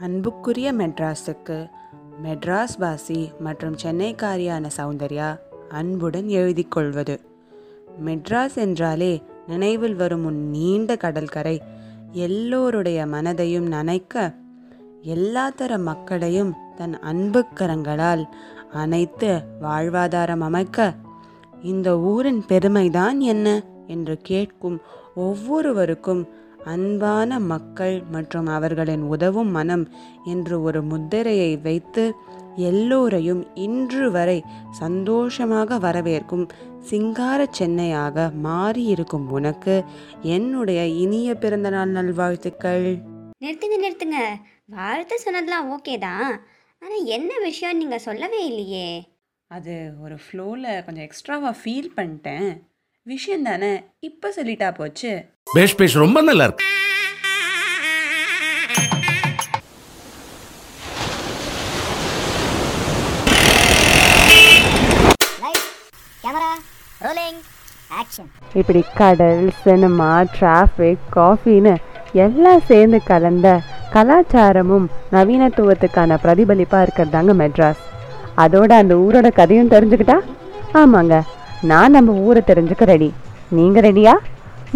அன்புக்குரிய மெட்ராஸுக்கு மெட்ராஸ் வாசி மற்றும் சென்னைக்காரியான சௌந்தர்யா அன்புடன் எழுதி கொள்வது மெட்ராஸ் என்றாலே நினைவில் வரும் உன் நீண்ட கடற்கரை எல்லோருடைய மனதையும் நனைக்க எல்லா தர மக்களையும் தன் அன்புக்கரங்களால் அனைத்து வாழ்வாதாரம் அமைக்க இந்த ஊரின் பெருமைதான் என்ன? என்று கேட்கும் ஒவ்வொருவருக்கும் அன்பான மக்கள் மற்றும் அவர்களின் உதவும் மனம் என்று ஒரு முத்திரையை வைத்து எல்லோரையும் இன்று வரை சந்தோஷமாக வரவேற்கும் சிங்கார சென்னையாக மாறியிருக்கும் உனக்கு என்னுடைய இனிய பிறந்தநாள் நல்வாழ்த்துக்கள். நிறுத்துங்க நிறுத்துங்க. வாழ்த்து சொன்னதெல்லாம் ஓகே தான். ஆனால் என்ன விஷயம் நீங்கள் சொல்லவே இல்லையே? அது ஒரு ஃப்ளோவில் கொஞ்சம் எக்ஸ்ட்ராவாக ஃபீல் பண்ணிட்டேன். விஷயம் தானே? இப்போ சொல்லிட்டா போச்சு. பேஷ் பேஷ் ரொம்ப நல்லா இருக்கு லைட் கேமரா ரோலிங் ஆக்ஷன் இப்படி கடல் சினிமா டிராஃபிக் காஃபின்னு எல்லாம் சேர்ந்து கலந்த கலாச்சாரமும் நவீனத்துவத்துக்கான பிரதிபலிப்பாக இருக்கிறதாங்க மெட்ராஸ். அதோட அந்த ஊரோட கதையும் தெரிஞ்சுக்கிட்டா? ஆமாங்க. நான் நம்ம ஊரை தெரிஞ்சுக்க ரெடி நீங்கள் ரெடியா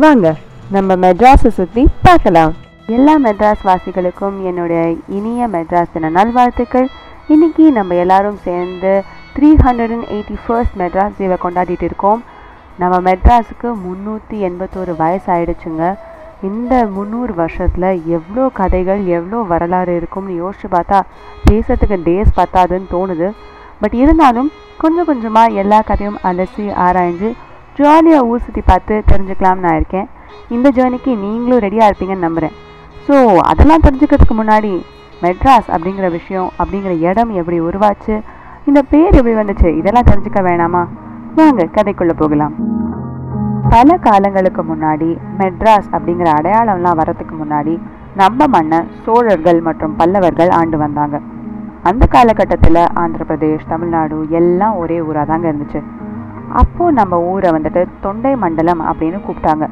வாங்க. நம்ம மெட்ராஸை சுற்றி பார்க்கலாம். எல்லா மெட்ராஸ் வாசிகளுக்கும் என்னுடைய இனிய மெட்ராஸ் தின நல்வாழ்த்துக்கள். இன்னைக்கு நம்ம எல்லாரும் சேர்ந்து three hundred and eighty first Madras டேவை கொண்டாடிட்டு இருக்கோம். நம்ம மெட்ராஸுக்கு முந்நூற்றி எண்பத்தோரு வயசு ஆயிடுச்சுங்க இந்த முந்நூறு வருஷத்தில் எவ்வளோ கதைகள் எவ்வளோ வரலாறு இருக்கும்னு யோசித்து பார்த்தா பேசுறதுக்கு டேஸ் பத்தாதுன்னு தோணுது. பட் இருந்தாலும் கொஞ்சம் கொஞ்சமாக எல்லா கதையும் அலசி ஆராய்ஞ்சு ஜாலியாக ஊர் சுற்றி பார்த்து தெரிஞ்சுக்கலாம்னு நான் இருக்கேன். இந்த ஜேர்னிக்கு நீங்களும் ரெடியாக இருப்பீங்கன்னு நம்புகிறேன் ஸோ அதெல்லாம் தெரிஞ்சுக்கிறதுக்கு முன்னாடி மெட்ராஸ் அப்படிங்கிற விஷயம் அப்படிங்கிற இடம் எப்படி உருவாச்சு இந்த பேர் எப்படி வந்துச்சு இதெல்லாம் தெரிஞ்சுக்க வேணாமா? வாங்க கதைக்குள்ளே போகலாம். பல காலங்களுக்கு முன்னாடி மெட்ராஸ் அப்படிங்கிற அடையாளம்லாம் வர்றதுக்கு முன்னாடி நம்ம மண்ணை சோழர்கள் மற்றும் பல்லவர்கள் ஆண்டு வந்தாங்க. அந்த காலகட்டத்தில் ஆந்திர பிரதேஷ் தமிழ்நாடு எல்லாம் ஒரே ஊராக தாங்க இருந்துச்சு. அப்போது நம்ம ஊரை வந்துட்டு தொண்டை மண்டலம் அப்படின்னு கூப்பிட்டாங்க.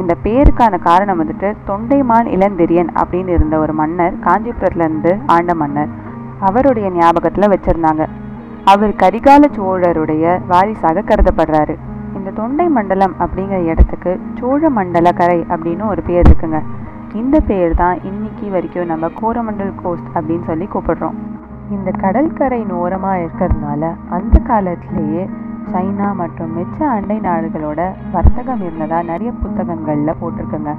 இந்த பேருக்கான காரணம் வந்துட்டு தொண்டைமான் இளந்திரியன் அப்படின்னு இருந்த ஒரு மன்னர் காஞ்சிபுரத்துலேருந்து ஆண்ட மன்னர். அவருடைய ஞாபகத்தில் வச்சுருந்தாங்க. அவர் கரிகால சோழருடைய வாரிசாக கருதப்படுறாரு. இந்த தொண்டை மண்டலம் அப்படிங்கிற இடத்துக்கு சோழ மண்டல கரை அப்படின்னு ஒரு பேர் இருக்குங்க. இந்த பேர் தான் இன்னைக்கு வரைக்கும் நம்ம கோரமண்டல் கோஸ்ட் அப்படின்னு சொல்லி கூப்பிடுறோம். இந்த கடற்கரை ஓரமாக இருக்கிறதுனால அந்த காலத்திலேயே சைனா மற்றும் மிச்ச அண்டை நாடுகளோட வர்த்தகம் இருந்ததா நிறைய புத்தகங்களில் போட்டிருக்குங்க.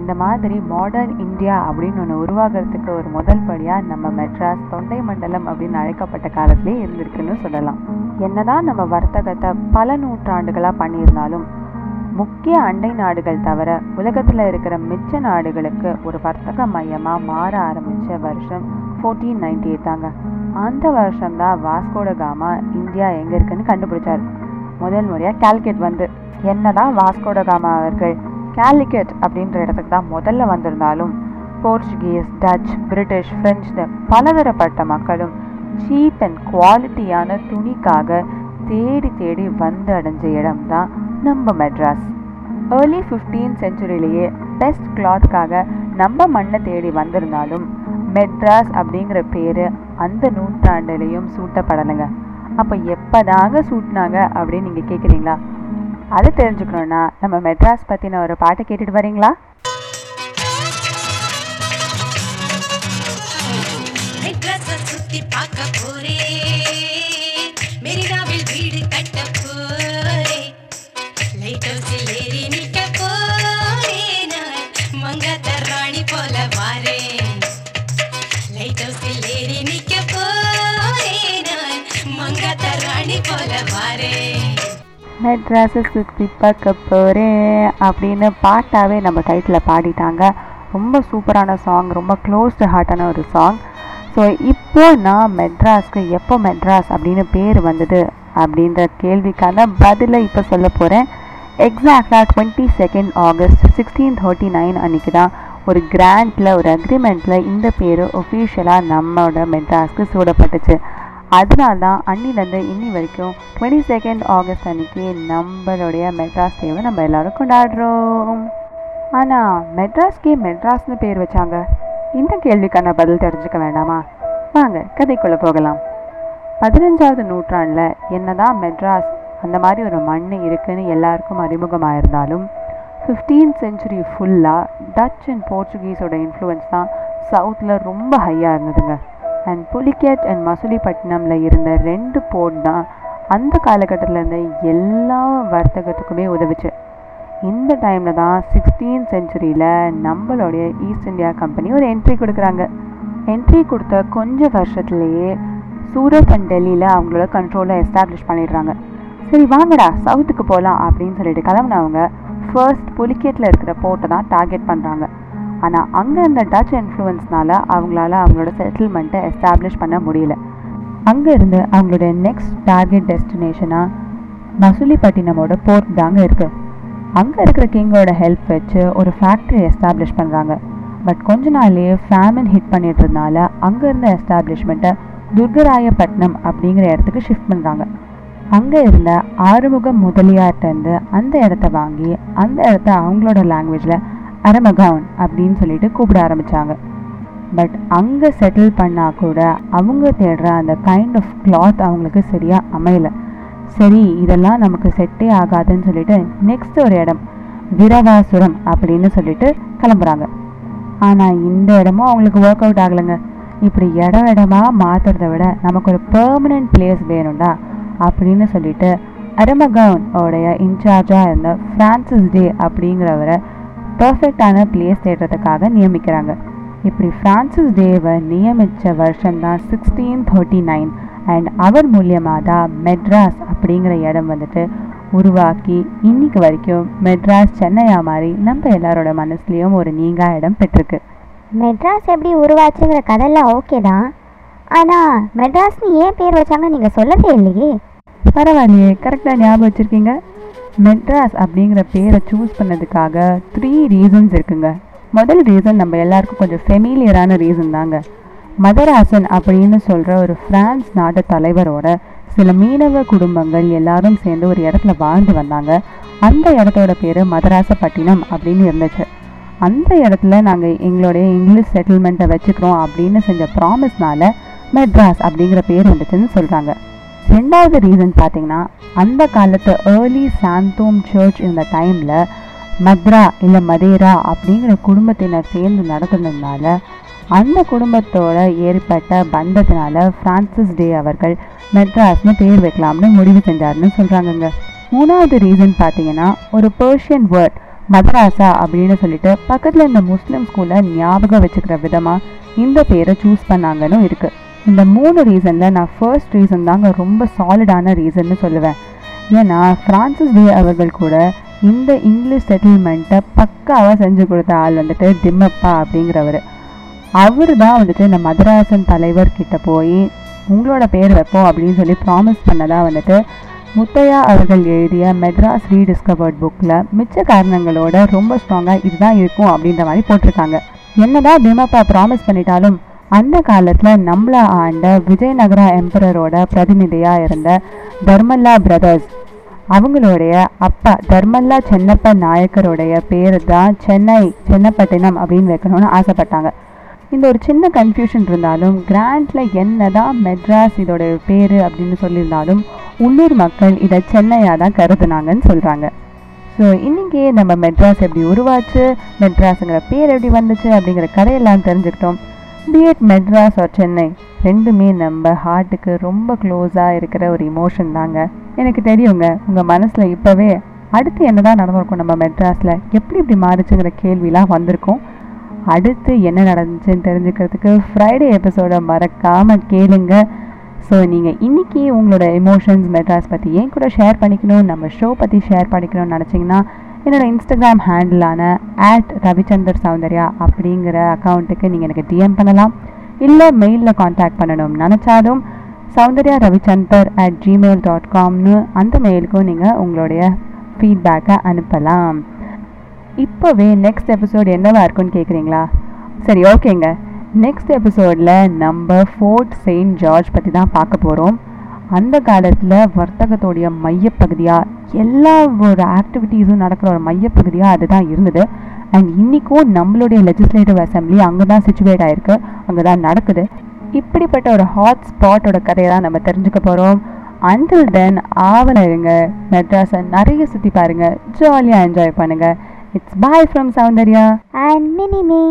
இந்த மாதிரி மாடர்ன் இந்தியா அப்படின்னு ஒன்று உருவாகிறதுக்கு ஒரு முதல் படியாக நம்ம மெட்ராஸ் தொண்டை மண்டலம் அப்படின்னு அழைக்கப்பட்ட காலத்திலே இருந்திருக்குன்னு சொல்லலாம். என்னதான் நம்ம வர்த்தகத்தை பல நூற்றாண்டுகளாக பண்ணியிருந்தாலும் முக்கிய அண்டை நாடுகள் தவிர உலகத்தில் இருக்கிற மிச்ச நாடுகளுக்கு ஒரு வர்த்தக மையமாக மாற ஆரம்பித்த வருஷம் ஃபோர்டீன் நைன்டி எயிட் தாங்க. அந்த வருஷம்தான் வாஸ்கோட காமா இந்தியா எங்கே இருக்குன்னு கண்டுபிடிச்சார். முதல் முறையாக கேல்கெட் வந்து. என்னதான் வாஸ்கோட காமா அவர்கள் காலிக்கட் அப்படின்ற இடத்துக்கு தான் முதல்ல வந்திருந்தாலும் போர்ச்சுகீஸ் டச் பிரிட்டிஷ் பிரெஞ்சுன்னு பலதரப்பட்ட மக்களும் சீப் அண்ட் குவாலிட்டியான துணிக்காக தேடி தேடி வந்து அடைஞ்ச இடம் தான் நம்ம மெட்ராஸ். ஏர்லி ஃபிஃப்டீன் செஞ்சுரியிலேயே பெஸ்ட் கிளாத்காக நம்ம மண்ணை தேடி வந்திருந்தாலும் மெட்ராஸ் அப்படிங்கிற பேர் அந்த நூற்றாண்டுலேயும் சூட்டப்படலைங்க. அப்போ எப்போதாங்க சூட்டினாங்க அப்படின்னு நீங்கள் கேட்குறீங்களா அது தெரிஞ்சுக்கணுன்னா நம்ம மெட்ராஸ் பற்றின ஒரு பாட்டை கேட்டுட்டு வரீங்களா? சுத்தி பார்க்க போறேன் மெரினாவில் வீடு கட்ட போறேன் லைட் ஹவுஸில் ஏறி மெட்ராஸை சுற்றி பார்க்க போகிறேன் அப்படின்னு பாட்டாகவே நம்ம டைட்டில் பாடிட்டாங்க. ரொம்ப சூப்பரான சாங் ரொம்ப க்ளோஸ்டு ஹார்ட்டான ஒரு சாங் ஸோ இப்போ நான் மெட்ராஸ்க்கு எப்போ மெட்ராஸ் அப்படின்னு பேர் வந்தது அப்படின்ற கேள்விக்கான பதிலை இப்போ சொல்ல போகிறேன் எக்ஸாக்டாக twenty second August sixteen thirty nine அன்றைக்கி தான் ஒரு கிராண்டில் ஒரு அக்ரிமெண்ட்டில் இந்த பேர் ஒஃபீஷியலாக நம்மளோட மெட்ராஸ்க்கு சூடப்பட்டுச்சு. அதனால தான் அன்னிலேருந்து இன்னி வரைக்கும் டுவெண்ட்டி செகண்ட் ஆகஸ்ட் அன்னைக்கு நம்மளுடைய மெட்ராஸ் டேவை நம்ம எல்லாரும் கொண்டாடுறோம். ஆனால் மெட்ராஸ்க்கே மெட்ராஸ்னு பேர் வச்சாங்க. இந்த கேள்விக்கான பதில் தெரிஞ்சுக்க வேண்டாமா? வாங்க கதைக்குள்ளே போகலாம். பதினஞ்சாவது நூற்றாண்டில் என்னதான் மெட்ராஸ் அந்த மாதிரி ஒரு மண் இருக்குன்னு எல்லாருக்கும் அறிமுகமாக இருந்தாலும் ஃபிஃப்டீன் செஞ்சுரி ஃபுல்லாக டச் அண்ட் போர்ச்சுகீஸோட இன்ஃப்ளூயன்ஸ் தான் சவுத்தில் ரொம்ப ஹையாக இருந்ததுங்க. அண்ட் புலிகேட் அண்ட் மசுலிப்பட்டினமில் இருந்த ரெண்டு போர்ட் தான் அந்த காலகட்டத்தில் இருந்த எல்லா வர்த்தகத்துக்குமே உதவிச்சு. இந்த டைமில் தான் சிக்ஸ்டீன் செஞ்சுரியில் நம்மளுடைய ஈஸ்ட் இந்தியா கம்பெனி ஒரு என்ட்ரி கொடுக்குறாங்க. என்ட்ரி கொடுத்த கொஞ்ச வருஷத்துலேயே சூரத் அண்ட் டெல்லியில் அவங்களோட கண்ட்ரோலை எஸ்டாப்ளிஷ் பண்ணிடுறாங்க. சரி வாங்கடா சவுத்துக்கு போகலாம் அப்படின்னு சொல்லிட்டு கிளம்புனவங்க ஃபர்ஸ்ட் புலிகேட்டில் இருக்கிற போர்ட்டை தான் டார்கெட் பண்ணுறாங்க ஆனால் அங்கே இருந்த டச் இன்ஃப்ளூயன்ஸ்னால அவங்களால அவங்களோட செட்டில்மெண்ட்டை எஸ்டாப்ளிஷ் பண்ண முடியல. அங்கே இருந்து அவங்களோட நெக்ஸ்ட் டார்கெட் டெஸ்டினேஷனாக மசூலிப்பட்டினமோட போர்ட் தாங்க இருக்குது அங்கே இருக்கிற கிங்கோட ஹெல்ப் வச்சு ஒரு ஃபேக்ட்ரி எஸ்டாப்ளிஷ் பண்ணுறாங்க பட் கொஞ்ச நாள்லேயே ஃபேமின் ஹிட் பண்ணிட்டுறதுனால அங்கே இருந்த எஸ்டாப்ளிஷ்மெண்ட்டை துர்கராயப்பட்டினம் அப்படிங்கிற இடத்துக்கு ஷிஃப்ட் பண்ணுறாங்க அங்கே இருந்த ஆறுமுக முதலியார்கிட்டேருந்து அந்த இடத்த வாங்கி அந்த இடத்த அவங்களோட லாங்குவேஜில் அரமகவுன் அப்படின்னு சொல்லிட்டு கூப்பிட ஆரம்பித்தாங்க பட் அங்கே செட்டில் பண்ணால் கூட அவங்க தேடுற அந்த கைண்ட் ஆஃப் கிளாத் அவங்களுக்கு சரியாக அமையலை. சரி இதெல்லாம் நமக்கு செட்டே ஆகாதுன்னு சொல்லிட்டு நெக்ஸ்ட் ஒரு இடம் விரவாசுரம் அப்படின்னு சொல்லிட்டு கிளம்புறாங்க. ஆனால் இந்த இடமும் அவங்களுக்கு ஒர்க் அவுட் ஆகலைங்க. இப்படி இடம் இடமா மாற்றுறத விட நமக்கு ஒரு பர்மனெண்ட் பிளேஸ் வேணும்டா அப்படின்னு சொல்லிட்டு அரமகவுன் உடைய இன்சார்ஜாக இருந்த ஃப்ரான்சிஸ் டே அப்படிங்கிறவரை பர்ஃபெக்டான பிளேஸ் தேடுறதுக்காக நியமிக்கிறாங்க. இப்படி ஃப்ரான்சிஸ் டேவை நியமித்த வருஷம் தான் சிக்ஸ்டீன் தேர்ட்டி நைன் அண்ட் அவர் மூலியமாக தான் மெட்ராஸ் அப்படிங்கிற இடம் வந்துட்டு உருவாக்கி இன்னைக்கு வரைக்கும் மெட்ராஸ் சென்னையா மாதிரி நம்ம எல்லாரோட மனசுலேயும் ஒரு நீங்கா இடம் பெற்றிருக்கு. மெட்ராஸ் எப்படி உருவாச்சுங்கிற கதையெல்லாம் ஓகே தான். ஆனால் மெட்ராஸ்னு ஏன் பேர் வச்சாங்க நீங்கள் சொல்லவே இல்லையே. பரவாயில்லையே கரெக்டாக ஞாபகம் வச்சுருக்கீங்க. மெட்ராஸ் அப்படிங்கிற பேரை சூஸ் பண்ணதுக்காக த்ரீ ரீசன்ஸ் இருக்குங்க. முதல் ரீசன் நம்ம எல்லாருக்கும் கொஞ்சம் ஃபெமிலியரான ரீசன் தாங்க. மதராசன் அப்படின்னு சொல்கிற ஒரு ஃப்ரான்ஸ் நாட்டு தலைவரோட சில மீனவ குடும்பங்கள் எல்லாரும் சேர்ந்து ஒரு இடத்துல வாழ்ந்து வந்தாங்க. அந்த இடத்தோட பேர் மதராசப்பட்டினம் அப்படின்னு இருந்துச்சு. அந்த இடத்துல நாங்கள் எங்களுடைய இங்கிலீஷ் செட்டில்மெண்ட்டை வச்சுக்கிறோம் அப்படின்னு செஞ்ச ப்ராமிஸ்னால மெட்ராஸ் அப்படிங்கிற பேர் வந்துச்சுன்னு சொல்கிறாங்க ரெண்டாவது ரீசன் பார்த்தீங்கன்னா அந்த காலத்து ஏர்லி சாந்தோம் சர்ச் இருந்த டைமில் மத்ரா இல்லை மதேரா அப்படிங்கிற குடும்பத்தினர் சேர்ந்து நடத்துனதுனால அந்த குடும்பத்தோட ஏற்பட்ட பந்தத்தினால ஃப்ரான்சிஸ் டே அவர்கள் மெட்ராஸ்னு பேர் வைக்கலாம்னு முடிவு செஞ்சாருன்னு சொல்கிறாங்கங்க மூணாவது ரீசன் பார்த்தீங்கன்னா ஒரு பர்ஷியன் வேர்ட் மதராசா அப்படின்னு சொல்லிட்டு பக்கத்தில் இருந்த முஸ்லீம் ஸ்கூலில் ஞாபகம் வச்சுக்கிற விதமாக இந்த பேரை சூஸ் பண்ணாங்கன்னு இருக்குது இந்த மூணு ரீசனில் நான் ஃபர்ஸ்ட் ரீசன் தாங்க ரொம்ப சாலிடான ரீசன்னு சொல்லுவேன். ஏன்னா ஃப்ரான்சிஸ் டே அவர்கள் கூட இந்த இங்கிலீஷ் செட்டில்மெண்ட்டை பக்காவாக செஞ்சு கொடுத்த ஆள் வந்துட்டு திம்மப்பா அப்படிங்கிறவர். அவர் தான் வந்துட்டு இந்த மதராசன் தலைவர்கிட்ட போய் உங்களோட பேர் வைப்போம் அப்படின்னு சொல்லி ப்ராமிஸ் பண்ணதாக வந்துட்டு முத்தையா அவர்கள் எழுதிய மெட்ராஸ் ரீடிஸ்கவர்ட் புக்கில் மிச்ச காரணங்களோட ரொம்ப ஸ்ட்ராங்காக இதுதான் இருக்கும் அப்படின்ற மாதிரி போட்டிருக்காங்க. என்னதான் திமப்பா ப்ராமிஸ் பண்ணிட்டாலும் அந்த காலத்தில் நம்மள ஆண்ட விஜயநகரா எம்பரரோட பிரதிநிதியாக இருந்த தர்மல்லா பிரதர்ஸ் அவங்களுடைய அப்பா தர்மல்லா சென்னப்ப நாயக்கருடைய பேர் தான் சென்னை சென்னப்பட்டினம் அப்படின்னு வைக்கணும்னு ஆசைப்பட்டாங்க. இந்த ஒரு சின்ன கன்ஃபியூஷன் இருந்தாலும் கிராண்டில் என்ன தான் மெட்ராஸ் இதோட பேர் அப்படின்னு சொல்லியிருந்தாலும் உள்ளூர் மக்கள் இதை சென்னையாக தான் கருதுனாங்கன்னு சொல்கிறாங்க ஸோ இன்றைக்கி நம்ம மெட்ராஸ் எப்படி உருவாச்சு மெட்ராஸுங்கிற பேர் எப்படி வந்துச்சு அப்படிங்கிற கதையெல்லாம் தெரிஞ்சுக்கிட்டோம். பிஎட் மெட்ராஸ் ஆர் சென்னை ரெண்டுமே நம்ம ஹார்ட்டுக்கு ரொம்ப க்ளோஸாக இருக்கிற ஒரு இமோஷன் தாங்க. எனக்கு தெரியுங்க உங்கள் மனசில் இப்போவே அடுத்து என்னதான் நடந்திருக்கும் நம்ம மெட்ராஸில் எப்படி இப்படி மாறுச்சுங்கிற கேள்விலாம் வந்திருக்கும். அடுத்து என்ன நடந்துச்சுன்னு தெரிஞ்சுக்கிறதுக்கு ஃப்ரைடே எபிசோடை மறக்காமல் கேளுங்க. ஸோ நீங்கள் இன்றைக்கி உங்களோட எமோஷன்ஸ் மெட்ராஸ் பற்றி ஏன் கூட ஷேர் பண்ணிக்கணும் நம்ம ஷோ பற்றி ஷேர் பண்ணிக்கணும்னு நினச்சிங்கன்னா என்னோடய இன்ஸ்டாகிராம் ஹேண்டிலான ஆட் ரவிச்சந்தர் சௌந்தர்யா அப்படிங்கிற அக்கௌண்ட்டுக்கு நீங்கள் எனக்கு டிஎம் பண்ணலாம். இல்லை மெயிலில் காண்டாக்ட் பண்ணணும் நினச்சாலும் Soundarya Ravichandar at Gmail dot காம்னு அந்த மெயிலுக்கும் நீங்கள் உங்களுடைய ஃபீட்பேக்கை அனுப்பலாம். இப்போவே நெக்ஸ்ட் எபிசோட் என்னவாக இருக்குன்னு கேட்குறீங்களா சரி ஓகேங்க நெக்ஸ்ட் எபிசோடில் நம்ம ஃபோர்ட் செயின்ட் ஜார்ஜ் பற்றி தான் பார்க்க போகிறோம் அந்த காலத்தில் வர்த்தகத்தோடைய மையப்பகுதியாக எல்லா ஒரு ஆக்டிவிட்டீஸும் நடக்கிற ஒரு மையப்பகுதியாக அதுதான் இருந்தது. அண்ட் இன்றைக்கும் நம்மளுடைய லெஜிஸ்லேட்டிவ் அசம்பிளி அங்கே தான் சுச்சுவேட் ஆகிருக்கு அங்கே தான் நடக்குது. இப்படிப்பட்ட ஒரு ஹாட் ஸ்பாட்டோட கதையை தான் நம்ம தெரிஞ்சுக்க போகிறோம் அண்டில் தென் ஆவல இருங்க மெட்ராஸை நிறைய சுற்றி பாருங்கள் ஜாலியாக என்ஜாய் பண்ணுங்கள் it's bye from Soundarya. And mini me